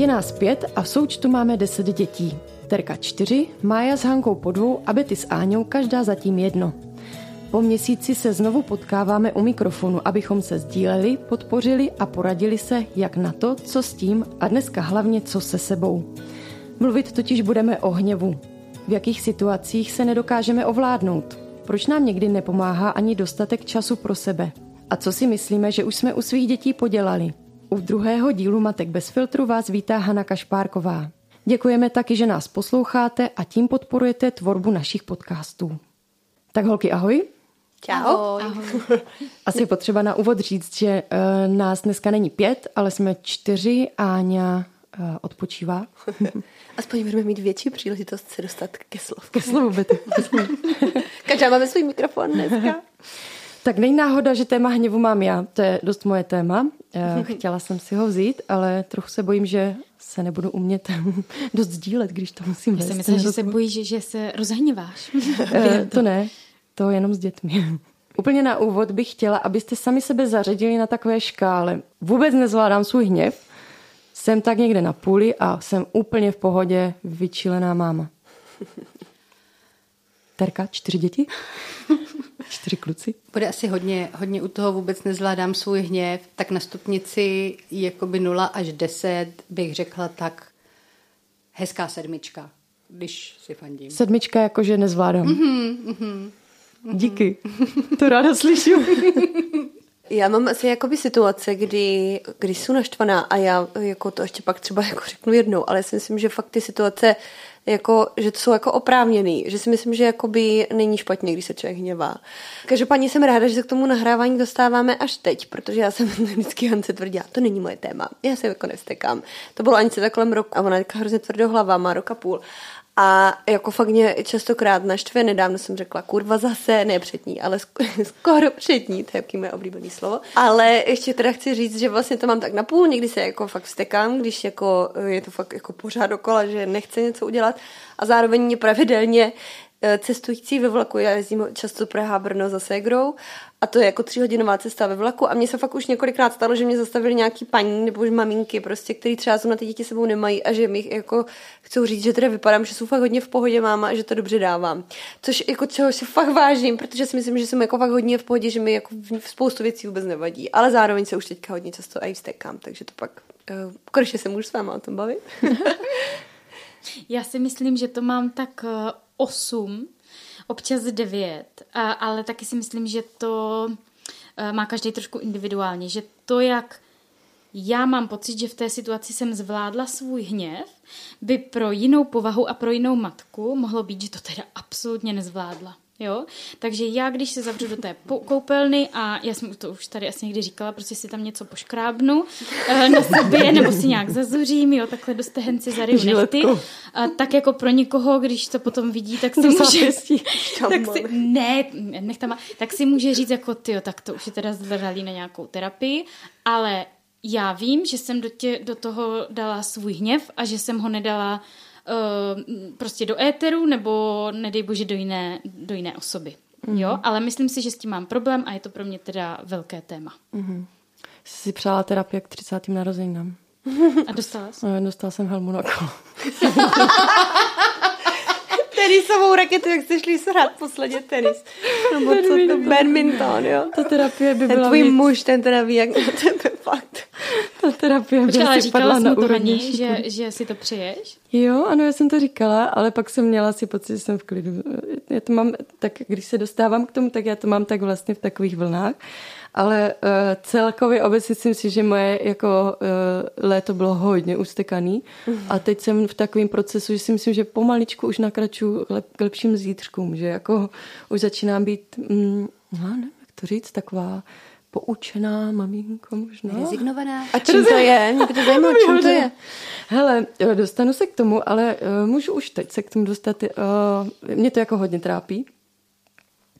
Je nás pět a v součtu máme deset dětí. Terka čtyři, Mája s Hankou po dvou a Betty s Áňou každá zatím jedno. Po měsíci se znovu potkáváme u mikrofonu, abychom se sdíleli, podpořili a poradili se, jak na to, co s tím a dneska hlavně co se sebou. Mluvit totiž budeme o hněvu. V jakých situacích se nedokážeme ovládnout? Proč nám někdy nepomáhá ani dostatek času pro sebe? A co si myslíme, že už jsme u svých dětí podělali? U druhého dílu Matek bez filtru vás vítá Hana Kašpárková. Děkujeme taky, že nás posloucháte a tím podporujete tvorbu našich podcastů. Tak holky, ahoj. Čau. Ahoj. Ahoj. Asi je potřeba na úvod říct, že uh, nás dneska není pět, ale jsme čtyři. Áňa uh, odpočívá. Aspoň budeme mít větší příležitost se dostat ke slovu. Ke slovu, Betty. Každá máme svůj mikrofon dneska. Tak není náhoda, že téma hněvu mám já. To je dost moje téma. Uh, chtěla jsem si ho vzít, ale trochu se bojím, že se nebudu umět dost sdílet, když to musím Já myslím, že se bojíš, že, že se rozhněváš. Eh, to ne, to jenom s dětmi. Úplně na úvod bych chtěla, abyste sami sebe zařadili na takové škále. Vůbec nezvládám svůj hněv, jsem tak někde na půli a jsem úplně v pohodě vyčilená máma. Terka, čtyři děti? Čtyři kluci? Bude asi hodně, hodně u toho vůbec nezvládám svůj hněv, tak na stupnici jakoby 0 až 10 bych řekla tak hezká sedmička, když si fandím. Sedmička jakože nezvládám. Mm-hmm, mm-hmm. Díky, to ráda slyším. Já mám asi jakoby situace, kdy, kdy jsou naštvaná a já jako to ještě pak třeba jako řeknu jednou, ale já si myslím, že fakt ty situace jako, že to jsou jako oprávněný, že si myslím, že jakoby není špatně, když se člověk hněvá. Každopádně jsem ráda, že se k tomu nahrávání dostáváme až teď, protože já jsem vždycky Hance tvrdila, to není moje téma, já se jako nevstekám. To bylo ani se takhle rok a ona je hrozně tvrdohlava, má rok a půl. A jako fakt mě častokrát naštve, nedávno jsem řekla kurva zase, ne před ní, ale skoro před ní, to je jaký moje oblíbené slovo. Ale ještě teda chci říct, že vlastně to mám tak na půl, někdy se jako fakt vstekám, když jako je to fakt jako pořád dokola, že nechce něco udělat a zároveň mě pravidelně cestující ve vlaku, já jezdím často Praha Brno za Segrou a to je jako tříhodinová cesta ve vlaku a mně se fakt už několikrát stalo, že mě zastavili nějaký paní nebo už maminky, prostě, který třeba na ty děti sebou nemají a že mi jako chcou říct, že teda vypadám, že jsou fakt hodně v pohodě máma a že to dobře dávám. Což jako čeho si fakt vážím, protože si myslím, že jsem jako fakt hodně v pohodě, že mi jako v spoustu věcí vůbec nevadí, ale zároveň se už teďka hodně často i vstekám, takže to pak uh, konečně se můžu s váma o tom bavit. Já si myslím, že to mám tak uh, 8, občas 9, a, ale taky si myslím, že to uh, má každý trošku individuálně, že to, jak já mám pocit, že v té situaci jsem zvládla svůj hněv, by pro jinou povahu a pro jinou matku mohlo být, že to teda absolutně nezvládla. Jo? Takže já, když se zavřu do té koupelny a já jsem to už tady asi někdy říkala, prostě si tam něco poškrábnu na sobě, nebo si nějak zazuřím, jo, takhle do stehenci zariju nechty. A tak jako pro někoho, když to potom vidí, tak si může... tak si, ne, nechtama, tak si může říct jako, ty, tak to už je teda zralý na nějakou terapii, ale já vím, že jsem do, tě, do toho dala svůj hněv a že jsem ho nedala uh, prostě do éteru nebo nedej bože do jiné, do jiné osoby. Mm-hmm. Jo, ale myslím si, že s tím mám problém a je to pro mě teda velké téma. Mm-hmm. Jsi si přála terapii k 30. narozeninám. A dostala jsi? No, dostala jsem helmu na kolo. tenisovou raketu, jak jste šli hrát posledně tenis. Nebo co to, badminton, jo? Ta terapie by ten byla tvůj víc. muž, ten teda ví, jak na tebe fakt. Ta terapie Počkej, ale říkala jsi na to Hani, že, že si to přeješ? Jo, ano, já jsem to říkala, ale pak jsem měla si pocit, že jsem v klidu. Já to mám, tak když se dostávám k tomu, tak já to mám tak vlastně v takových vlnách. Ale uh, celkově obecně si myslím, že moje jako uh, léto bylo hodně ustekaný a teď jsem v takovém procesu, že si myslím, že pomaličku už nakraču k, lep, k lepším zítřkům, že jako už začínám být, mm, no, nevím, jak to říct, taková poučená maminko možná. Rezignovaná. A čím to je? Mě by to zajímalo, čím to je? Hele, jo, dostanu se k tomu, ale uh, můžu už teď se k tomu dostat. Uh, mě to jako hodně trápí,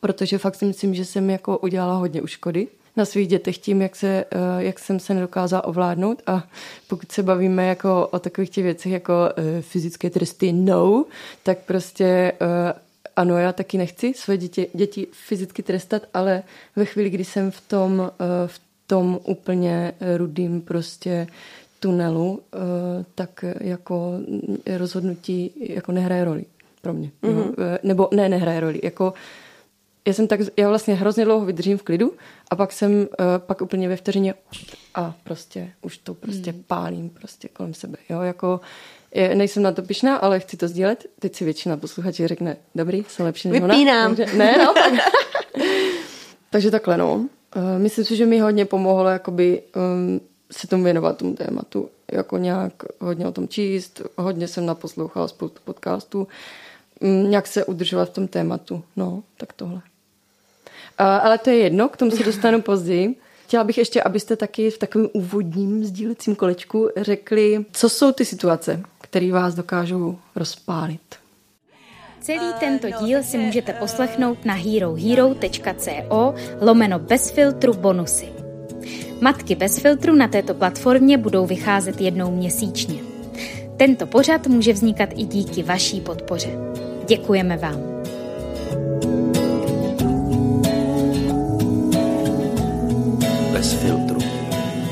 protože fakt si myslím, že jsem jako udělala hodně uškody na svých dětech tím, jak, se, uh, jak jsem se nedokázala ovládnout a pokud se bavíme jako o takových těch věcech jako uh, fyzické tresty no, tak prostě uh, ano, já taky nechci své děti, děti fyzicky trestat, ale ve chvíli, kdy jsem v tom, uh, v tom úplně rudým prostě tunelu, uh, tak jako rozhodnutí jako nehraje roli pro mě. Mm-hmm. Nebo ne, nehraje roli. Jako já jsem tak, já vlastně hrozně dlouho vydržím v klidu a pak jsem uh, pak úplně ve vteřině a prostě už to prostě mm. pálím prostě kolem sebe. Jo, jako je, nejsem na to pišná, ale chci to sdílet. Teď si většina posluchačů řekne, dobrý, jsem lepší než Vypínám. ona. Takže, ne, no, tak. takže takhle, no. Uh, myslím si, že mi hodně pomohlo jakoby um, se tomu věnovat tomu tématu. Jako nějak hodně o tom číst, hodně jsem naposlouchala spoustu podcastů, um, nějak se udržovat v tom tématu. No, tak tohle. Uh, ale to je jedno, k tomu se dostanu později. Chtěla bych ještě, abyste taky v takovém úvodním sdílecím kolečku řekli, co jsou ty situace, které vás dokážou rozpálit. Celý tento díl si můžete poslechnout na herohero.co lomeno bez filtru bonusy. Matky bez filtru na této platformě budou vycházet jednou měsíčně. Tento pořad může vznikat i díky vaší podpoře. Děkujeme vám. Bez